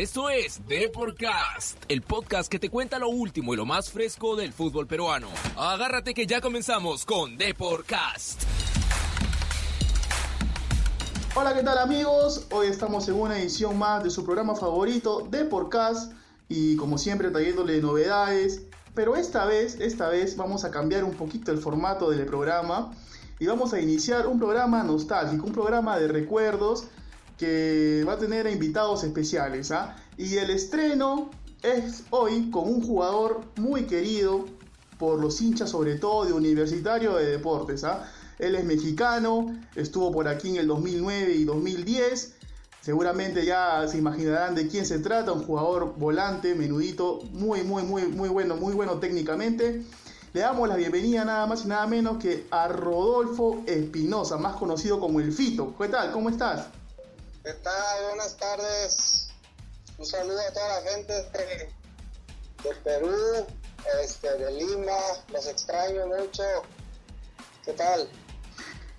Esto es Deporcast, el podcast que te cuenta lo último y lo más fresco del fútbol peruano. Agárrate que ya comenzamos con Deporcast. Hola, ¿qué tal amigos? Hoy estamos en una edición más de su programa favorito, Deporcast, y como siempre trayéndole novedades, pero esta vez, esta vez vamos a cambiar un poquito el formato del programa y vamos a iniciar un programa nostálgico, un programa de recuerdos que va a tener invitados especiales. ¿ah? Y el estreno es hoy con un jugador muy querido por los hinchas, sobre todo de Universitario de Deportes. ¿ah? Él es mexicano, estuvo por aquí en el 2009 y 2010. Seguramente ya se imaginarán de quién se trata, un jugador volante, menudito, muy, muy, muy, muy bueno, muy bueno técnicamente. Le damos la bienvenida nada más y nada menos que a Rodolfo Espinosa, más conocido como El Fito. ¿Qué tal? ¿Cómo estás? ¿Qué tal? Buenas tardes. Un saludo a toda la gente de, de Perú, este, de Lima. Los extraño mucho. ¿Qué tal?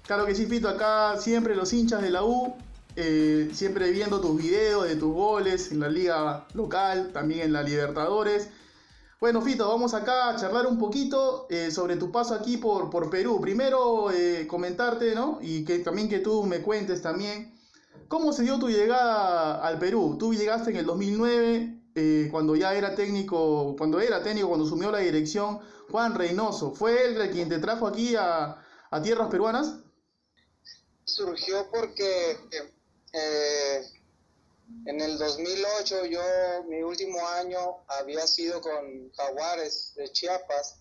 Claro que sí, Fito. Acá siempre los hinchas de la U, eh, siempre viendo tus videos de tus goles en la liga local, también en la Libertadores. Bueno, Fito, vamos acá a charlar un poquito eh, sobre tu paso aquí por, por Perú. Primero, eh, comentarte, ¿no? Y que también que tú me cuentes también ¿Cómo se dio tu llegada al Perú? Tú llegaste en el 2009, eh, cuando ya era técnico, cuando era técnico, cuando asumió la dirección Juan Reynoso. ¿Fue él quien te trajo aquí a, tierras peruanas? Surgió porque eh, en el 2008 yo, mi último año había sido con Jaguares de Chiapas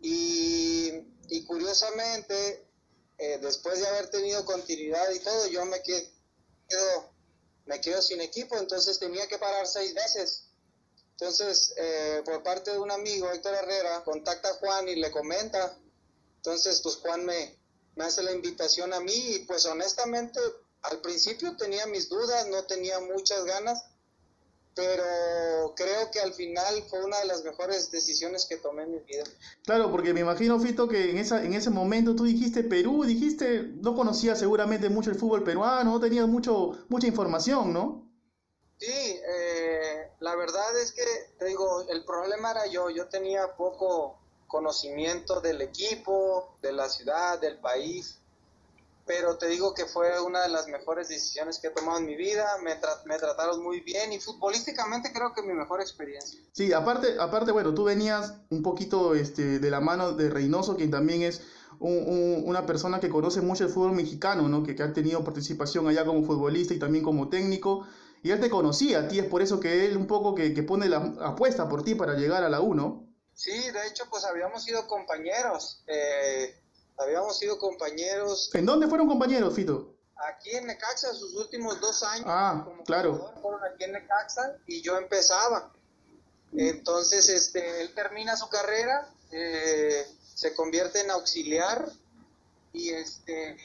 y, curiosamente, eh, después de haber tenido continuidad y todo, yo me quedé me quedo sin equipo, entonces tenía que parar seis veces. Entonces, eh, por parte de un amigo, Héctor Herrera, contacta a Juan y le comenta. Entonces, pues Juan me, me hace la invitación a mí y pues honestamente al principio tenía mis dudas, no tenía muchas ganas, pero creo que al final fue una de las mejores decisiones que tomé en mi vida. Claro, porque me imagino, Fito, que en, esa, en ese momento tú dijiste Perú, dijiste, no conocías seguramente mucho el fútbol peruano, no tenías mucho, mucha información, ¿no? Sí, eh, la verdad es que, te digo, el problema era yo, yo tenía poco conocimiento del equipo, de la ciudad, del país pero te digo que fue una de las mejores decisiones que he tomado en mi vida, me, me trataron muy bien y futbolísticamente creo que mi mejor experiencia. Sí, aparte, aparte bueno, tú venías un poquito este, de la mano de Reynoso, quien también es una persona que conoce mucho el fútbol mexicano, ¿no? que, que ha tenido participación allá como futbolista y también como técnico, y él te conocía a ti, es por eso que él un poco que, que pone la apuesta por ti para llegar a la U, ¿no? Sí, de hecho, pues habíamos sido compañeros. Eh, Habíamos sido compañeros. ¿En dónde fueron compañeros, Fito? Aquí en Necaxa, sus últimos dos años. Ah, como claro. Fueron aquí en Necaxa y yo empezaba. Entonces, este, él termina su carrera, eh, se convierte en auxiliar y este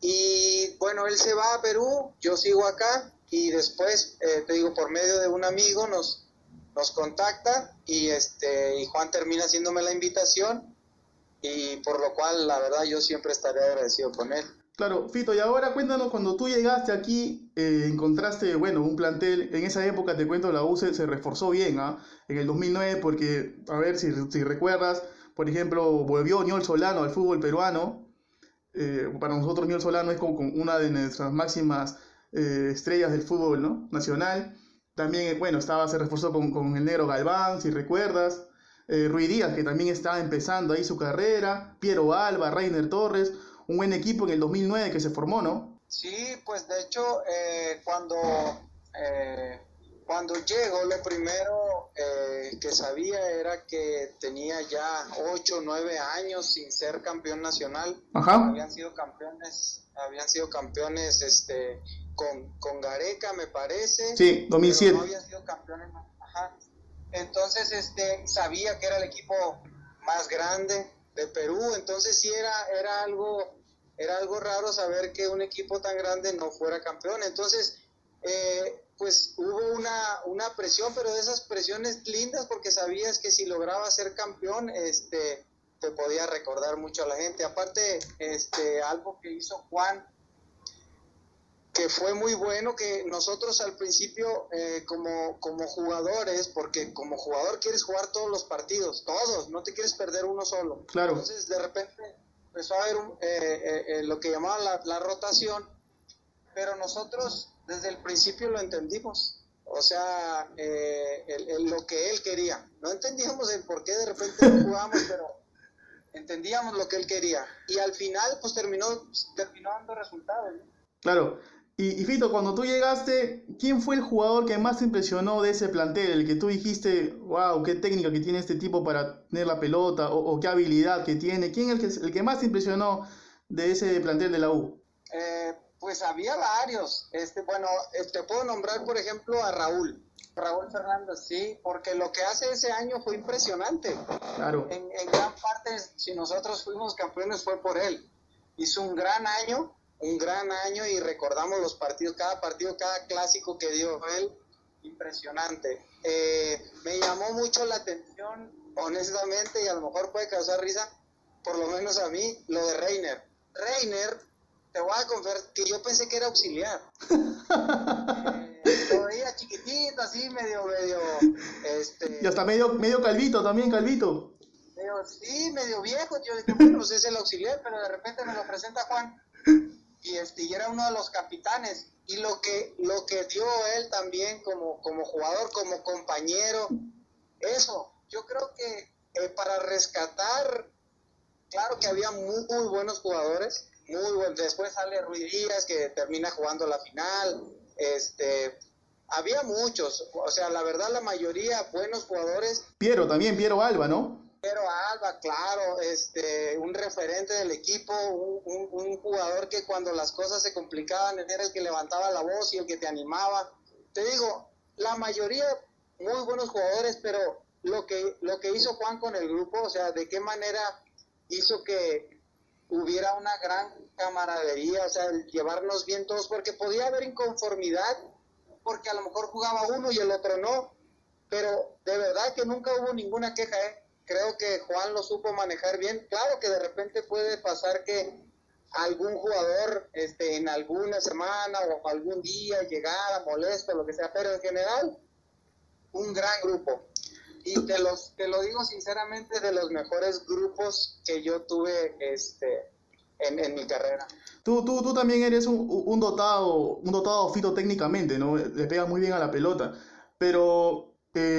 y bueno, él se va a Perú, yo sigo acá y después, eh, te digo, por medio de un amigo nos, nos contacta y este y Juan termina haciéndome la invitación y por lo cual la verdad yo siempre estaré agradecido con él. Claro, Fito, y ahora cuéntanos, cuando tú llegaste aquí, eh, encontraste, bueno, un plantel, en esa época, te cuento, la UCE se reforzó bien, ¿ah? En el 2009, porque, a ver si, si recuerdas, por ejemplo, volvió Niol Solano al fútbol peruano. Eh, para nosotros Niol Solano es como, una de nuestras máximas eh, estrellas del fútbol ¿no? nacional. También, bueno, estaba, se reforzó con, con el negro Galván, si recuerdas eh, Rui Díaz, que también está empezando ahí su carrera, Piero Alba, Rainer Torres, un buen equipo en el 2009 que se formó, ¿no? Sí, pues de hecho, eh, cuando, eh, cuando llego, lo primero eh, que sabía era que tenía ya 8 o 9 años sin ser campeón nacional. Ajá. Habían sido campeones, habían sido campeones este, con, con Gareca, me parece. Sí, 2007. no habían sido campeones. Ajá entonces, este, sabía que era el equipo más grande de Perú, entonces sí era, era algo, era algo raro saber que un equipo tan grande no fuera campeón. Entonces, eh, pues hubo una, una presión, pero de esas presiones lindas porque sabías que si lograba ser campeón, este, te podía recordar mucho a la gente. Aparte, este, algo que hizo Juan que fue muy bueno que nosotros al principio eh, como, como jugadores, porque como jugador quieres jugar todos los partidos, todos, no te quieres perder uno solo. Claro. Entonces de repente empezó a haber un, eh, eh, lo que llamaban la, la, rotación, pero nosotros desde el principio lo entendimos. O sea, el, el, lo que él quería. No entendíamos el por qué de repente no jugábamos, pero entendíamos lo que él quería. Y al final, pues terminó, terminó dando resultados. ¿no? Claro, y, Fito, cuando tú llegaste, ¿quién fue el jugador que más te impresionó de ese plantel? El que tú dijiste, wow, qué técnica que tiene este tipo para tener la pelota, o, qué habilidad que tiene. ¿Quién es el que, el que más te impresionó de ese plantel de la U? Eh, pues había varios. Este, bueno, eh, te puedo nombrar, por ejemplo, a Raúl. Raúl Fernández, sí, porque lo que hace ese año fue impresionante. Claro. En, en gran parte, si nosotros fuimos campeones, fue por él. Hizo un gran año un gran año y recordamos los partidos, cada partido, cada clásico que dio él, impresionante. Eh, me llamó mucho la atención, honestamente, y a lo mejor puede causar risa, por lo menos a mí, lo de Reiner. Reiner, te voy a confesar que yo pensé que era auxiliar. eh, lo veía chiquitito, así, medio, medio, este... Y hasta medio, medio calvito también, calvito. Medio, sí, medio viejo, yo dije, bueno, pues es el auxiliar, pero de repente me lo presenta Juan y, este, y era uno de los capitanes. Y lo que, lo que dio él también como, como jugador, como compañero, eso, yo creo que eh, para rescatar, claro que había muy, buenos jugadores, muy buen, después sale Ruiz Díaz que termina jugando la final, este, había muchos, o sea, la verdad la mayoría buenos jugadores. Piero también, Piero Alba, ¿no? Pero Alba, claro, este, un referente del equipo, un, jugador que cuando las cosas se complicaban era el que levantaba la voz y el que te animaba. Te digo, la mayoría muy buenos jugadores, pero lo que, lo que hizo Juan con el grupo, o sea, de qué manera hizo que hubiera una gran camaradería, o sea, llevarnos bien todos, porque podía haber inconformidad, porque a lo mejor jugaba uno y el otro no, pero de verdad que nunca hubo ninguna queja, ¿eh? Creo que Juan lo supo manejar bien. Claro que de repente puede pasar que algún jugador este, en alguna semana o algún día llegara molesto, lo que sea, pero en general, un gran grupo. Y te, los, te lo digo sinceramente, de los mejores grupos que yo tuve este, en, mi carrera. Tú, tú, tú también eres un, un, dotado, un dotado fitotécnicamente, ¿no? Le pegas muy bien a la pelota. Pero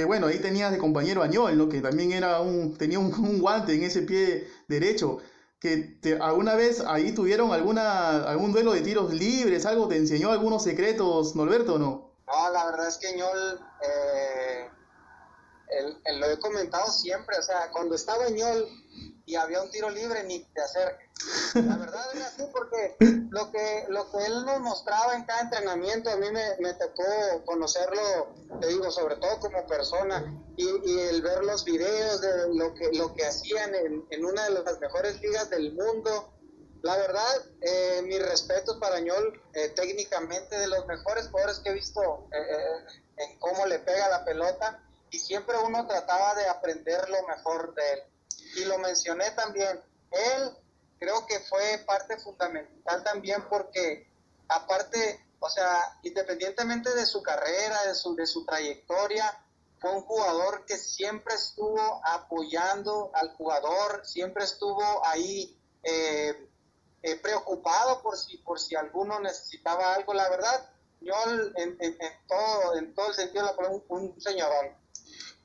bueno, ahí tenías de compañero Añol, ¿no? Que también era un, tenía un, guante en ese pie derecho. Que alguna vez ahí tuvieron alguna, algún duelo de tiros libres, algo, ¿te enseñó algunos secretos, Norberto, o no? No, la verdad es que Añol, eh, lo he comentado siempre, o sea, cuando estaba Añol y había un tiro libre, ni te acerques. La verdad es así porque lo que, lo que él nos mostraba en cada entrenamiento, a mí me, tocó conocerlo, te digo, sobre todo como persona, y, el ver los videos de lo que, lo que hacían en, una de las mejores ligas del mundo. La verdad, eh, mis respetos para Ñol, eh, técnicamente de los mejores jugadores que he visto eh, en cómo le pega la pelota, y siempre uno trataba de aprender lo mejor de él. Y lo mencioné también, él creo que fue parte fundamental también porque aparte, o sea, independientemente de su carrera, de su, de su trayectoria, fue un jugador que siempre estuvo apoyando al jugador, siempre estuvo ahí eh, eh, preocupado por si, por si alguno necesitaba algo. La verdad, yo en, todo, en todo el sentido un señorón.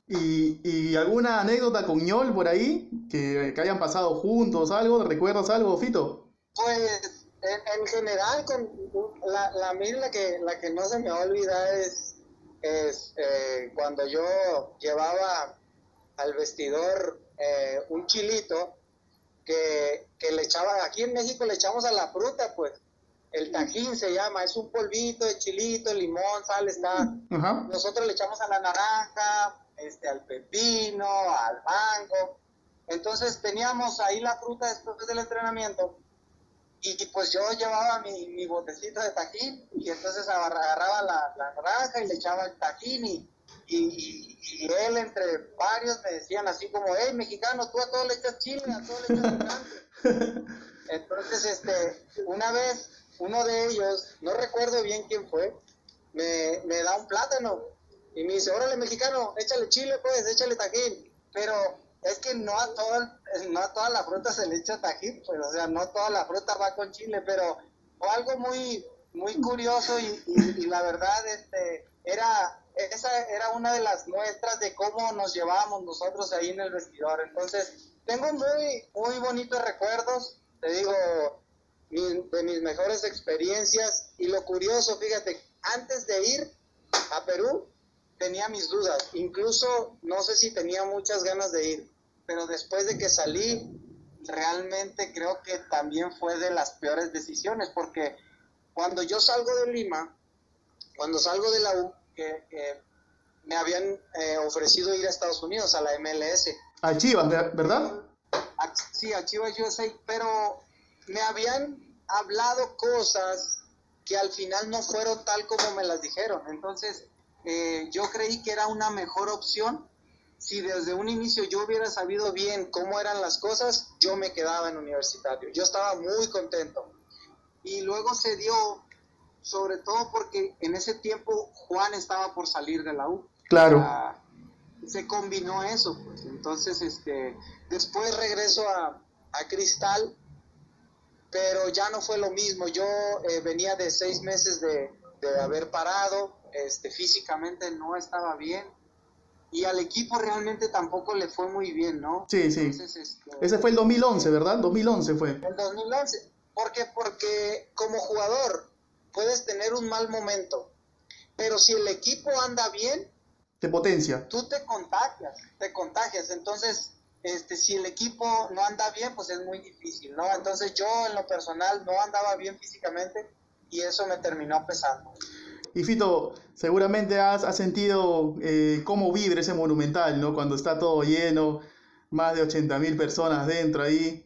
¿Y, alguna anécdota con Ñol por ahí? Que, hayan pasado juntos, algo, ¿recuerdas algo, Fito? Pues en, general, con la, la, la que, la que no se me va a olvidar es, es eh, cuando yo llevaba al vestidor eh, un chilito que, que, le echaba, aquí en México le echamos a la fruta, pues, el tajín se llama, es un polvito de chilito, limón, sal, está. Nosotros le echamos a la naranja, este, al pepino, al mango. Entonces teníamos ahí la fruta después del entrenamiento y, pues yo llevaba mi, mi, botecito de tajín y entonces agarraba la, la naranja y le echaba el tajín y, y, él entre varios me decían así como, hey mexicano, tú a todos le echas chile, a todos le echas picante. entonces, este, una vez uno de ellos, no recuerdo bien quién fue, me, me da un plátano y me dice, órale mexicano, échale chile pues, échale tajín, pero es que no a toda, no a toda la fruta se le echa tajín, pues, o sea, no toda la fruta va con chile, pero fue algo muy, muy curioso y, y, la verdad, este, era, esa era una de las muestras de cómo nos llevábamos nosotros ahí en el vestidor. Entonces, tengo muy, muy bonitos recuerdos, te digo, de mis mejores experiencias y lo curioso, fíjate, antes de ir a Perú tenía mis dudas, incluso no sé si tenía muchas ganas de ir, pero después de que salí, realmente creo que también fue de las peores decisiones, porque cuando yo salgo de Lima, cuando salgo de la U, que, me habían eh, ofrecido ir a Estados Unidos, a la MLS. A Chivas, ¿verdad? sí, a Chivas USA, pero me habían hablado cosas que al final no fueron tal como me las dijeron. Entonces, eh, yo creí que era una mejor opción. Si desde un inicio yo hubiera sabido bien cómo eran las cosas, yo me quedaba en universitario. Yo estaba muy contento. Y luego se dio, sobre todo porque en ese tiempo Juan estaba por salir de la U. Claro. se combinó eso, pues. Entonces, este, después regreso a, a Cristal pero ya no fue lo mismo. Yo eh, venía de seis meses de, haber parado, este, físicamente no estaba bien y al equipo realmente tampoco le fue muy bien, ¿no? Sí, sí. Este, Ese fue el 2011, ¿verdad? 2011 fue. El 2011. ¿Por qué? Porque como jugador puedes tener un mal momento, pero si el equipo anda bien, te potencia. Tú te contagias, te contagias. Entonces, este, si el equipo no anda bien, pues es muy difícil, ¿no? Entonces yo en lo personal no andaba bien físicamente y eso me terminó pesando. Y Fito, seguramente has, sentido eh, cómo vibra ese monumental, ¿no? Cuando está todo lleno, más de 80 mil personas dentro ahí.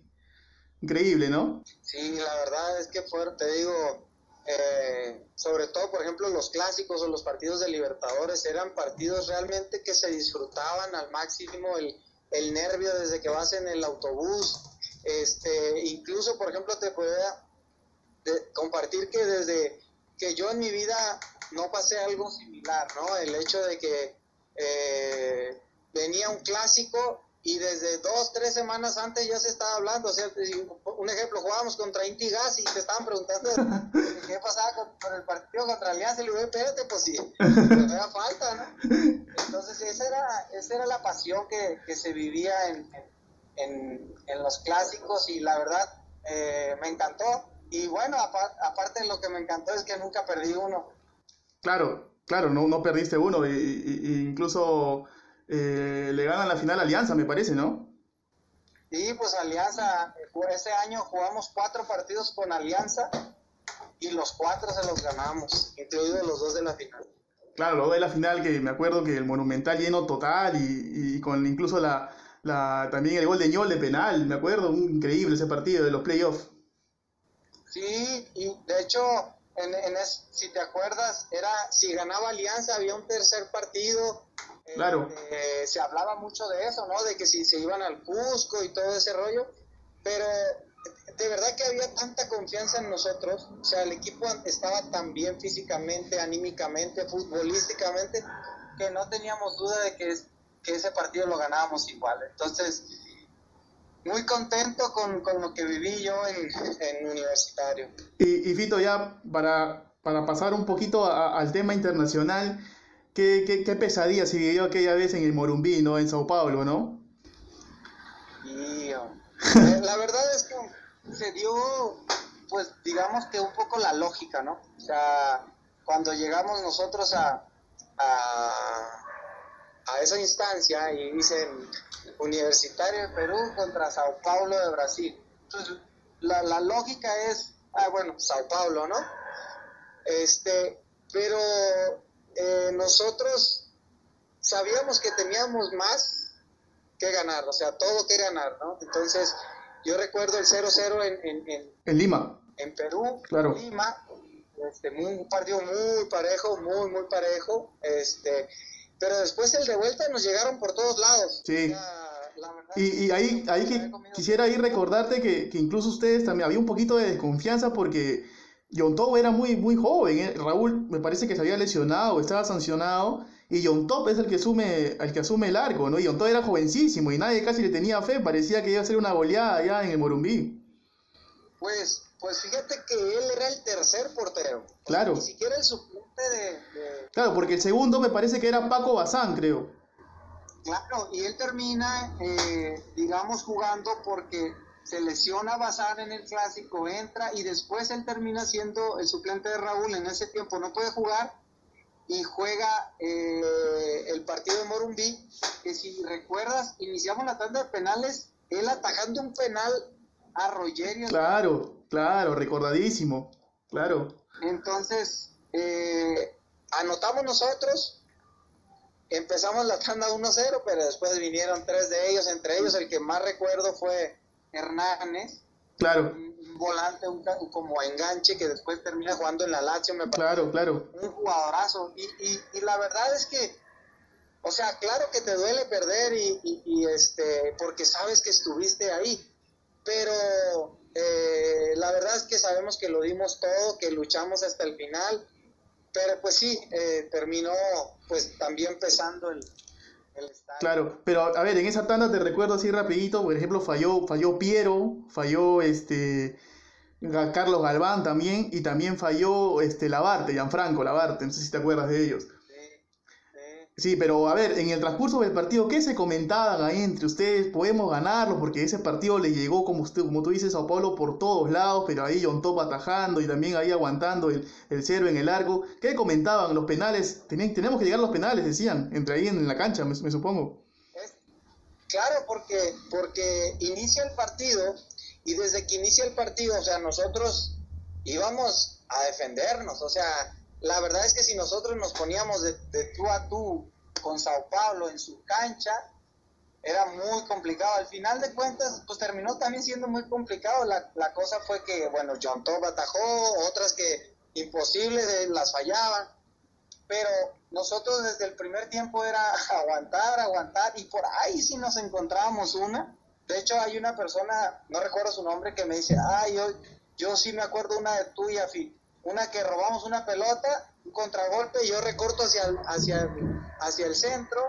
Increíble, ¿no? Sí, la verdad es que fue, te digo, eh, sobre todo, por ejemplo, los clásicos o los partidos de Libertadores eran partidos realmente que se disfrutaban al máximo el el nervio desde que vas en el autobús. Este, incluso, por ejemplo, te podría compartir que desde que yo en mi vida no pasé algo similar, ¿no? El hecho de que eh, venía un clásico y desde dos, tres semanas antes ya se estaba hablando. O sea, un ejemplo, jugábamos contra Inti Gas y te estaban preguntando qué pasaba con, el partido contra Alianza. Y le digo, espérate, pues sí, me da falta, ¿no? Entonces, esa era, esa era la pasión que, que se vivía en, en, en, los clásicos y la verdad eh, me encantó. Y bueno, aparte lo que me encantó es que nunca perdí uno. Claro, claro, no, no perdiste uno. y, y incluso eh, le ganan la final a Alianza, me parece, ¿no? Sí, pues Alianza, ese año jugamos cuatro partidos con Alianza y los cuatro se los ganamos, incluidos los dos de la final. Claro, los de la final que me acuerdo que el Monumental lleno total y, con incluso la, también el gol de Ñol de penal, me acuerdo, increíble ese partido de los playoffs. Sí, y de hecho, en, en si te acuerdas, era si ganaba Alianza había un tercer partido Claro. Eh, se hablaba mucho de eso, ¿no? De que si se iban al Cusco y todo ese rollo, pero de verdad que había tanta confianza en nosotros, o sea, el equipo estaba tan bien físicamente, anímicamente, futbolísticamente, que no teníamos duda de que, que ese partido lo ganábamos igual. Entonces, muy contento con, lo que viví yo en, universitario. Y, y, Fito, ya para, para pasar un poquito al tema internacional, Qué, qué, qué, pesadilla se vivió aquella vez en el Morumbí, ¿no? En Sao Paulo, ¿no? Eh, la verdad es que se dio, pues digamos que un poco la lógica, ¿no? O sea, cuando llegamos nosotros a, a, a esa instancia y dicen Universitario de Perú contra Sao Paulo de Brasil. Entonces, la, la lógica es, ah, bueno, Sao Paulo, ¿no? Este, pero eh, nosotros sabíamos que teníamos más que ganar, o sea, todo que ganar, ¿no? Entonces, yo recuerdo el 0-0 en, en, en, Lima. En Perú, claro. en Lima, este, un partido muy parejo, muy, muy parejo, este, pero después el de vuelta nos llegaron por todos lados. Sí. y, y, ahí, ahí quisiera ahí recordarte que, que, incluso ustedes también había un poquito de desconfianza porque John Top era muy, muy joven, ¿eh? Raúl me parece que se había lesionado, estaba sancionado, y John Top es el que asume, el que asume el arco, ¿no? Y John Top era jovencísimo y nadie casi le tenía fe, parecía que iba a ser una goleada allá en el Morumbí. Pues, pues fíjate que él era el tercer portero. Claro. ni siquiera el de, Claro, porque el segundo me parece que era Paco Bazán, creo. Claro, y él termina, eh, digamos, jugando porque se lesiona Bazán en el clásico, entra y después él termina siendo el suplente de Raúl. En ese tiempo no puede jugar y juega eh, el partido de Morumbí, que si recuerdas, iniciamos la tanda de penales, él atajando un penal a Rogerio. Claro, claro, recordadísimo, claro. Entonces, eh, anotamos nosotros, empezamos la tanda 1-0, pero después vinieron tres de ellos, entre ellos el que más recuerdo fue Hernández. Claro. Un volante, un, como enganche que después termina jugando en la Lazio, me parece. Claro, claro. Un jugadorazo. Y, y, y, la verdad es que, o sea, claro que te duele perder y, y este, porque sabes que estuviste ahí, pero eh, la verdad es que sabemos que lo dimos todo, que luchamos hasta el final, pero pues sí, eh, terminó pues también pesando el, Claro, pero a ver, en esa tanda te recuerdo así rapidito, por ejemplo, falló, falló Piero, falló este Carlos Galván también, y también falló este Labarte, Gianfranco Labarte, no sé si te acuerdas de ellos. Sí, pero a ver, en el transcurso del partido, ¿qué se comentaban ahí entre ustedes? ¿Podemos ganarlo? Porque ese partido le llegó, como, usted, como tú dices, a Pablo por todos lados, pero ahí John Top atajando y también ahí aguantando el, el cero en el largo. ¿Qué comentaban? Los penales, tenemos que llegar a los penales, decían, entre ahí en la cancha, me, supongo. claro, porque, porque inicia el partido y desde que inicia el partido, o sea, nosotros íbamos a defendernos, o sea, la verdad es que si nosotros nos poníamos de, tú a tú con Sao Paulo en su cancha, era muy complicado. Al final de cuentas, pues terminó también siendo muy complicado. La, la cosa fue que, bueno, John Top atajó, otras que imposibles las fallaban, pero nosotros desde el primer tiempo era aguantar, aguantar, y por ahí sí nos encontrábamos una. De hecho, hay una persona, no recuerdo su nombre, que me dice, ay, yo, yo sí me acuerdo una de tuya, Fi una que robamos una pelota, un contragolpe, y yo recorto hacia el, hacia, hacia el centro,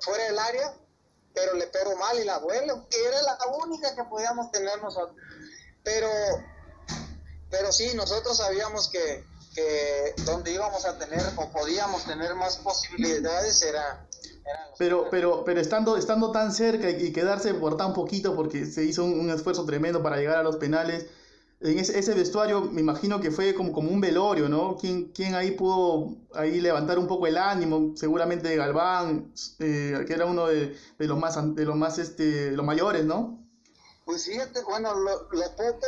fuera del área, pero le pego mal y la vuelo, que era la única que podíamos tener nosotros. Pero, pero sí, nosotros sabíamos que, que donde íbamos a tener o podíamos tener más posibilidades era... Pero, pero, pero estando, estando tan cerca y quedarse por tan poquito, porque se hizo un esfuerzo tremendo para llegar a los penales, en ese, vestuario me imagino que fue como, como un velorio, ¿no? ¿Quién, ¿Quién, ahí pudo ahí levantar un poco el ánimo? Seguramente Galván, eh, que era uno de, de, los más de los más este los mayores, ¿no? Pues fíjate, bueno, lo, poco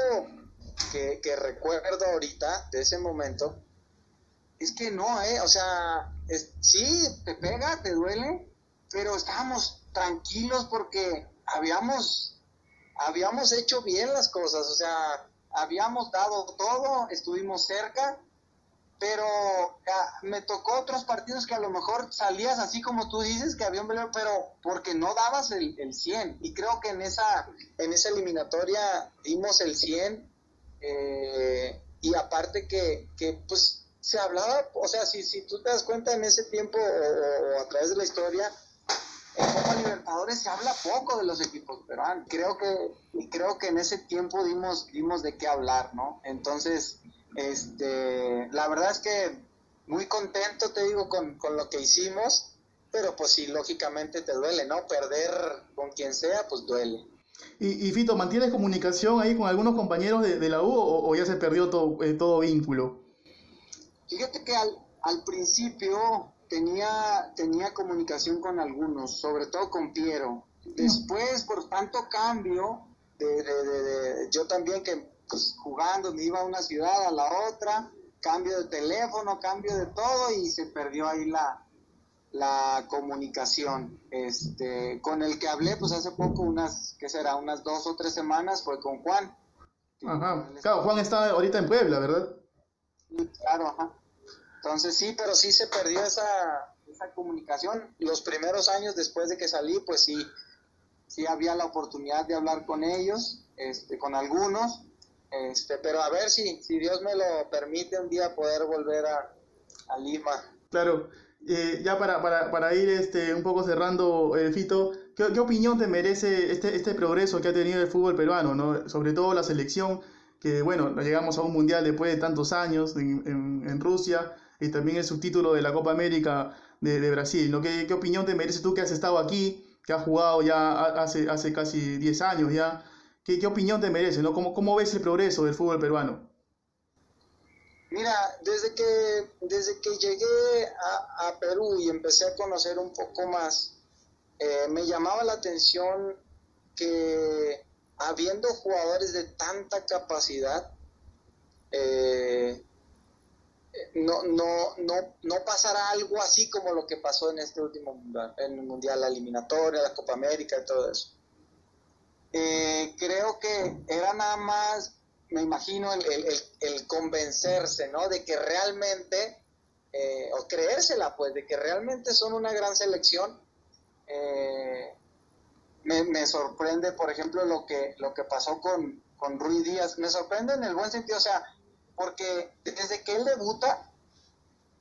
que, que, recuerdo ahorita de ese momento es que no, ¿eh? O sea, sí, te pega, te duele, pero estábamos tranquilos porque habíamos habíamos hecho bien las cosas, o sea, habíamos dado todo, estuvimos cerca, pero me tocó otros partidos que a lo mejor salías así como tú dices, que había un pero porque no dabas el, el 100. Y creo que en esa, en esa eliminatoria dimos el 100. Eh, y aparte que, que, pues se hablaba, o sea, si, si tú te das cuenta en ese tiempo o a través de la historia, en Copa Libertadores se habla poco de los equipos peruanos. Creo que, creo que en ese tiempo dimos, dimos de qué hablar, ¿no? Entonces, este, la verdad es que muy contento, te digo, con, lo que hicimos, pero pues sí, lógicamente te duele, ¿no? Perder con quien sea, pues duele. Y, Fito, ¿mantienes comunicación ahí con algunos compañeros de, la U o, ya se perdió todo, eh, todo vínculo? Fíjate que al, al principio tenía, tenía comunicación con algunos, sobre todo con Piero. Después, por tanto cambio, de, yo también que pues, jugando me iba a una ciudad, a la otra, cambio de teléfono, cambio de todo y se perdió ahí la, la comunicación. Este, con el que hablé, pues hace poco, unas, ¿qué será? Unas dos o tres semanas, fue con Juan. Ajá. Claro, Juan está ahorita en Puebla, ¿verdad? Claro, ajá. Entonces sí, pero sí se perdió esa, esa comunicación. Los primeros años después de que salí, pues sí, sí había la oportunidad de hablar con ellos, este, con algunos, Este, pero a ver si, si Dios me lo permite un día poder volver a, a Lima. Claro, eh, ya para, para, para, ir este, un poco cerrando, eh, Fito, ¿qué, ¿qué, opinión te merece este, este progreso que ha tenido el fútbol peruano? ¿no? Sobre todo la selección, que bueno, llegamos a un mundial después de tantos años en, en, en Rusia y también el subtítulo de la Copa América de, de Brasil. ¿no? ¿Qué, ¿Qué, opinión te merece tú que has estado aquí, que has jugado ya hace, hace casi 10 años ya? ¿Qué, ¿Qué, opinión te merece? ¿no? ¿Cómo, ¿Cómo ves el progreso del fútbol peruano? Mira, desde que, desde que llegué a, a, Perú y empecé a conocer un poco más, eh, me llamaba la atención que habiendo jugadores de tanta capacidad, eh, no, no, no, no pasará algo así como lo que pasó en este último mundial, en el mundial, la eliminatoria, la Copa América y todo eso. Eh, creo que era nada más me imagino el, el, el, convencerse, ¿no? De que realmente, eh, o creérsela, pues, de que realmente son una gran selección. Eh, me, me, sorprende, por ejemplo, lo que, lo que pasó con, con Rui Díaz. Me sorprende en el buen sentido, o sea, porque desde que él debuta,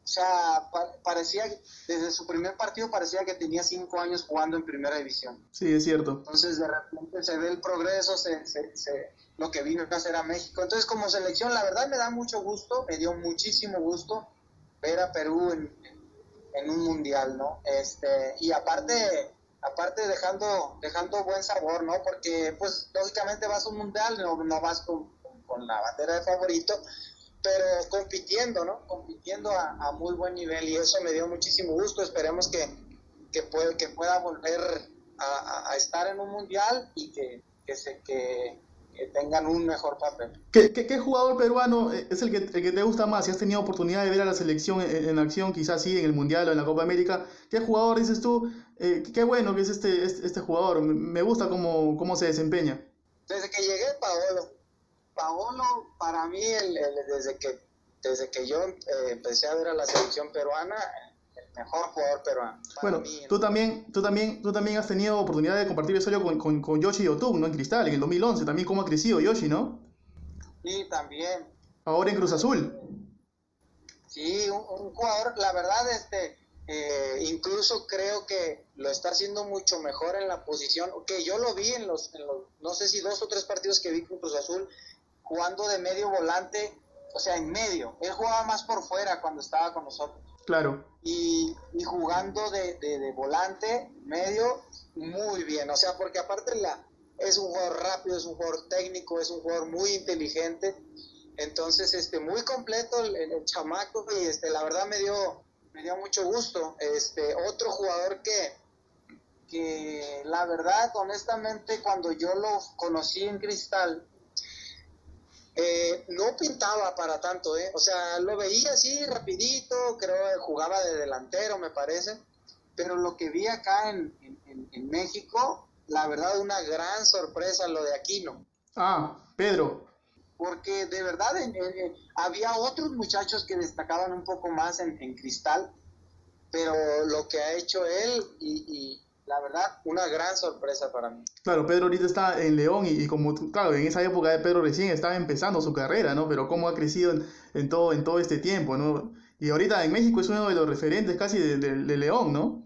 o sea, pa parecía, desde su primer partido parecía que tenía cinco años jugando en primera división. Sí, es cierto. Entonces, de repente se ve el progreso, se, se, se lo que vino a hacer a México. Entonces, como selección, la verdad me da mucho gusto, me dio muchísimo gusto ver a Perú en, en un mundial, ¿no? Este, y aparte, aparte dejando, dejando buen sabor, ¿no? Porque, pues, lógicamente vas a un mundial, no, no vas con, con la bandera de favorito, pero compitiendo, ¿no? Compitiendo a, a, muy buen nivel y eso me dio muchísimo gusto. Esperemos que, que, puede, que pueda volver a, a, estar en un mundial y que, que, se, que, que tengan un mejor papel. ¿Qué, qué, qué jugador peruano es el que, el que, te gusta más? Si has tenido oportunidad de ver a la selección en, en, acción, quizás sí, en el Mundial o en la Copa América, ¿qué jugador dices tú? Eh, qué bueno que es este, este, este jugador, me gusta cómo, cómo se desempeña. Desde que llegué, Paolo. Paolo, para mí, el, el, desde, que, desde que yo eh, empecé a ver a la selección peruana, mejor jugador peruano. Bueno, mí, tú, también, tú, también, tú también has tenido oportunidad de compartir el sueño con, con, con Yoshi Yotun, ¿no? En Cristal, en el 2011. También cómo ha crecido Yoshi, ¿no? Sí, también. Ahora en Cruz Azul. Sí, un, un jugador, la verdad, este, eh, incluso creo que lo está haciendo mucho mejor en la posición, que yo lo vi en los, en los, no sé si dos o tres partidos que vi con Cruz Azul, jugando de medio volante, o sea, en medio. Él jugaba más por fuera cuando estaba con nosotros. Claro. Y, y jugando de, de, de, volante, medio, muy bien. O sea, porque aparte la, es un jugador rápido, es un jugador técnico, es un jugador muy inteligente. Entonces, este, muy completo el, el, el chamaco y este, la verdad me dio, me dio mucho gusto. Este, otro jugador que, que la verdad, honestamente, cuando yo lo conocí en Cristal, no pintaba para tanto, ¿eh? O sea, lo veía así rapidito, creo que jugaba de delantero, me parece, pero lo que vi acá en, en, en México, la verdad, una gran sorpresa lo de Aquino. Ah, Pedro. Porque de verdad en, había otros muchachos que destacaban un poco más en, Cristal, pero lo que ha hecho él y la verdad, una gran sorpresa para mí. Claro, Pedro ahorita está en León y, y, como, claro, en esa época de Pedro recién estaba empezando su carrera, ¿no? Pero cómo ha crecido en, en todo, en todo este tiempo, ¿no? Y ahorita en México es uno de los referentes casi de, de, de León, ¿no?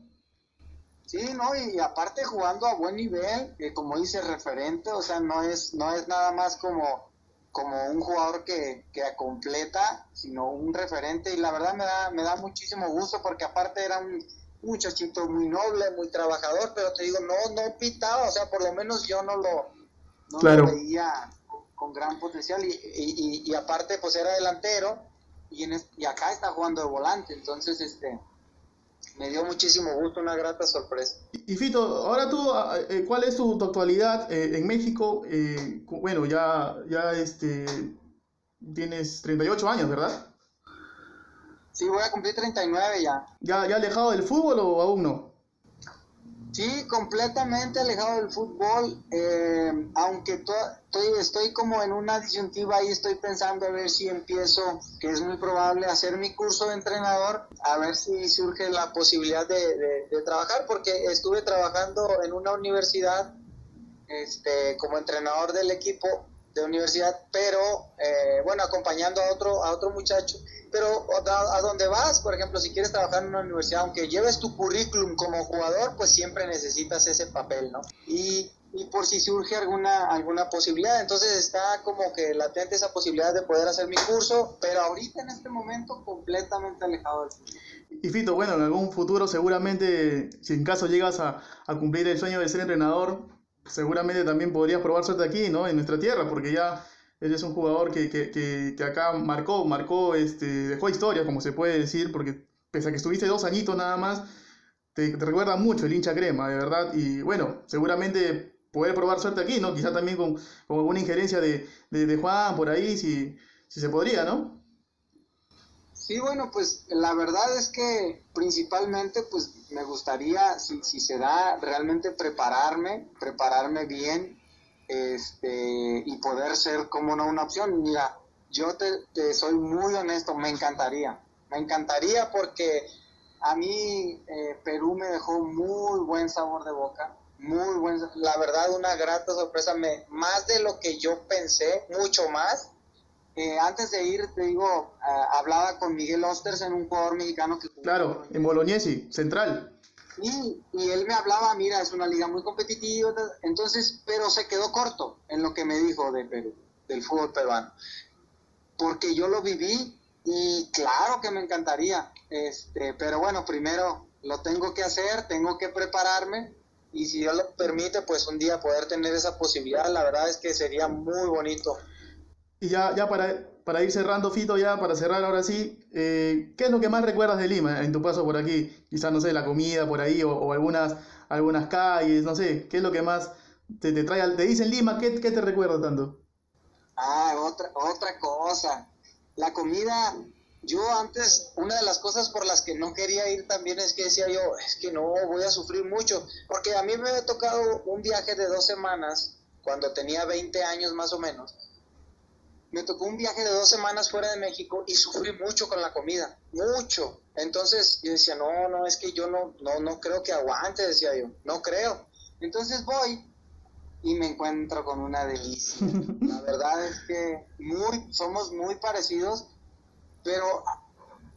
Sí, no, y aparte jugando a buen nivel, eh, como dice referente, o sea, no es, no es nada más como, como un jugador que, que completa, sino un referente, y la verdad me da, me da muchísimo gusto porque aparte era un muchachito muy noble, muy trabajador, pero te digo, no, no pitaba, o sea, por lo menos yo no lo, no claro. lo veía con, gran potencial y, y, y, aparte pues era delantero y, en y acá está jugando de volante, entonces este me dio muchísimo gusto, una grata sorpresa. Y, Fito, ahora tú, eh, ¿cuál es tu, tu actualidad eh, en México? Eh, bueno, ya, ya este, tienes 38 años, ¿verdad? Sí, voy a cumplir 39 ya. ¿Ya, ya alejado del fútbol o aún no? Sí, completamente alejado del fútbol, eh, aunque estoy, estoy como en una disyuntiva y estoy pensando a ver si empiezo, que es muy probable, hacer mi curso de entrenador, a ver si surge la posibilidad de, de, de trabajar, porque estuve trabajando en una universidad este, como entrenador del equipo de universidad, pero eh, bueno, acompañando a otro, a otro muchacho. Pero a, a, vas, por ejemplo, si quieres trabajar en una universidad, aunque lleves tu currículum como jugador, pues siempre necesitas ese papel, ¿no? Y, y por si surge alguna, alguna posibilidad, entonces está como que latente esa posibilidad de poder hacer mi curso, pero ahorita en este momento completamente alejado. Y Fito, bueno, en algún futuro seguramente, si en caso llegas a, a cumplir el sueño de ser entrenador, seguramente también podrías probar suerte aquí, ¿no? En nuestra tierra, porque ya eres un jugador que, que, que, que acá marcó, marcó, este, dejó historia, como se puede decir, porque pese a que estuviste dos añitos nada más, te, te, recuerda mucho el hincha crema, de verdad. Y bueno, seguramente poder probar suerte aquí, ¿no? Quizá también con, con alguna injerencia de, de, de, Juan por ahí, si, si se podría, ¿no? Sí, bueno, pues la verdad es que principalmente pues me gustaría, si, si se da, realmente prepararme, prepararme bien este, y poder ser como no una opción. Mira, yo te, te soy muy honesto, me encantaría, me encantaría porque a mí eh, Perú me dejó muy buen sabor de boca, muy buen, la verdad una grata sorpresa, me, más de lo que yo pensé, mucho más. Eh, antes de ir, te digo, uh, hablaba con Miguel Osters en un jugador mexicano que... Claro, en Bolognesi, central. Y, y, él me hablaba, mira, es una liga muy competitiva, entonces, pero se quedó corto en lo que me dijo de Perú, del fútbol peruano. Porque yo lo viví y claro que me encantaría, este, pero bueno, primero lo tengo que hacer, tengo que prepararme y si Dios lo permite, pues un día poder tener esa posibilidad, la verdad es que sería muy bonito. Y ya, ya para, para ir cerrando, Fito, ya para cerrar ahora sí, eh, ¿qué es lo que más recuerdas de Lima en tu paso por aquí? Quizás, no sé, la comida por ahí o, algunas, algunas calles, no sé, ¿qué es lo que más te, te trae? Te dicen Lima, ¿qué, ¿qué te recuerda tanto? Ah, otra, otra cosa. La comida, yo antes, una de las cosas por las que no quería ir también es que decía yo, es que no, voy a sufrir mucho, porque a mí me había tocado un viaje de dos semanas, cuando tenía 20 años más o menos, me tocó un viaje de dos semanas fuera de México y sufrí mucho con la comida, mucho. Entonces yo decía, no, no, es que yo no, no, no creo que aguante, decía yo, no creo. Entonces voy y me encuentro con una delicia. La verdad es que muy, somos muy parecidos, pero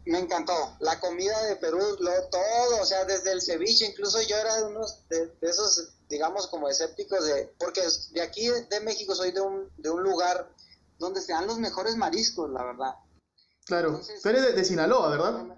me encantó. La comida de Perú, lo, todo, o sea, desde el ceviche, incluso yo era de unos de, de esos, digamos, como escépticos de, porque de aquí de México soy de un, de un lugar donde se dan los mejores mariscos, la verdad. Claro, Entonces, tú eres de, de, Sinaloa, ¿verdad?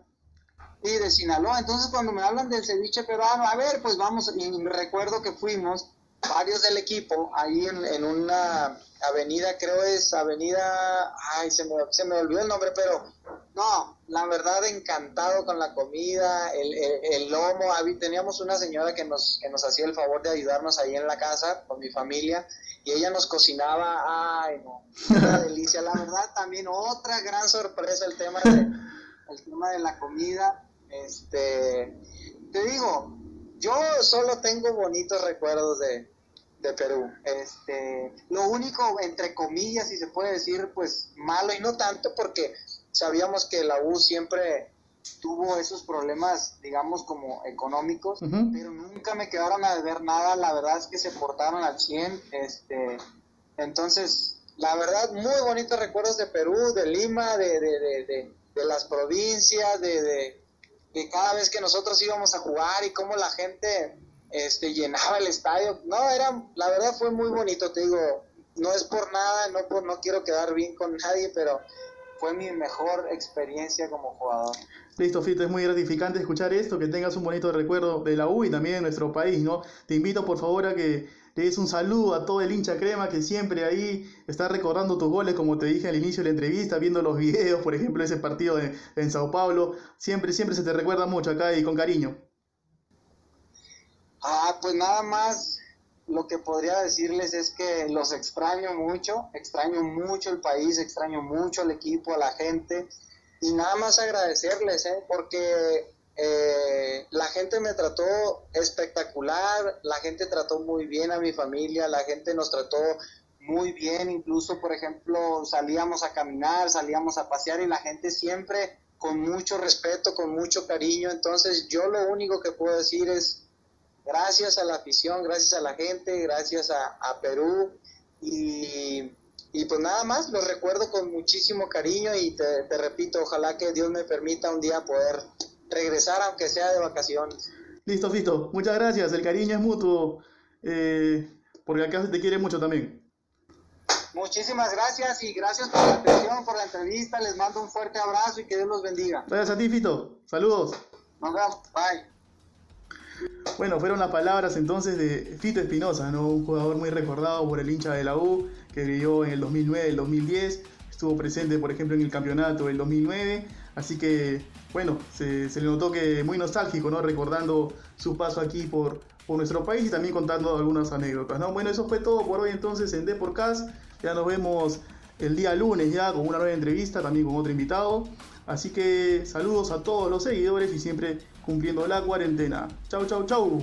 Sí, de Sinaloa. Entonces, cuando me hablan del ceviche peruano, a ver, pues vamos, y recuerdo que fuimos varios del equipo ahí en, en una avenida, creo es avenida, ay, se me, se me olvidó el nombre, pero no, la verdad encantado con la comida, el, el, el lomo, teníamos una señora que nos, que nos hacía el favor de ayudarnos ahí en la casa con mi familia y ella nos cocinaba, ay no, una delicia, la verdad también otra gran sorpresa el tema de, el tema de la comida, este, te digo, yo solo tengo bonitos recuerdos de, de Perú. Este, lo único, entre comillas, si se puede decir, pues malo y no tanto, porque sabíamos que la U siempre tuvo esos problemas, digamos, como económicos, uh -huh. pero nunca me quedaron a deber nada, la verdad es que se portaron al 100, este, entonces, la verdad, muy bonitos recuerdos de Perú, de Lima, de, de, de, de, de las provincias, de, de, de cada vez que nosotros íbamos a jugar y cómo la gente este, llenaba el estadio. No, era, la verdad fue muy bonito, te digo, no es por nada, no, por, no quiero quedar bien con nadie, pero fue mi mejor experiencia como jugador. Listo, Fito, es muy gratificante escuchar esto, que tengas un bonito recuerdo de la U y también de nuestro país, ¿no? Te invito por favor a que le des un saludo a todo el hincha crema que siempre ahí está recordando tus goles, como te dije al inicio de la entrevista, viendo los videos, por ejemplo, ese partido de, en Sao Paulo, siempre, siempre se te recuerda mucho acá y con cariño. Ah, pues nada más lo que podría decirles es que los extraño mucho, extraño mucho el país, extraño mucho al equipo, a la gente. Y nada más agradecerles, ¿eh? porque eh, la gente me trató espectacular, la gente trató muy bien a mi familia, la gente nos trató muy bien, incluso por ejemplo salíamos a caminar, salíamos a pasear y la gente siempre con mucho respeto, con mucho cariño, entonces yo lo único que puedo decir es gracias a la afición, gracias a la gente, gracias a, a Perú y y pues nada más, lo recuerdo con muchísimo cariño y te, te repito, ojalá que Dios me permita un día poder regresar, aunque sea de vacaciones. Listo, Fito. Muchas gracias. El cariño es mutuo. Eh, porque acá se te quiere mucho también. Muchísimas gracias y gracias por la atención, por la entrevista. Les mando un fuerte abrazo y que Dios los bendiga. Gracias a ti, Fito. Saludos. Nos vemos. Bye. Bueno, fueron las palabras entonces de Fito Espinosa, ¿no? un jugador muy recordado por el hincha de la U, que brilló en el 2009, el 2010, estuvo presente, por ejemplo, en el campeonato del 2009, así que, bueno, se, se le notó que muy nostálgico, ¿no? Recordando su paso aquí por, por nuestro país y también contando algunas anécdotas, ¿no? Bueno, eso fue todo por hoy entonces en Deporcast, ya nos vemos el día lunes ya con una nueva entrevista, también con otro invitado, así que saludos a todos los seguidores y siempre cumpliendo la cuarentena. Chau, chau, chau.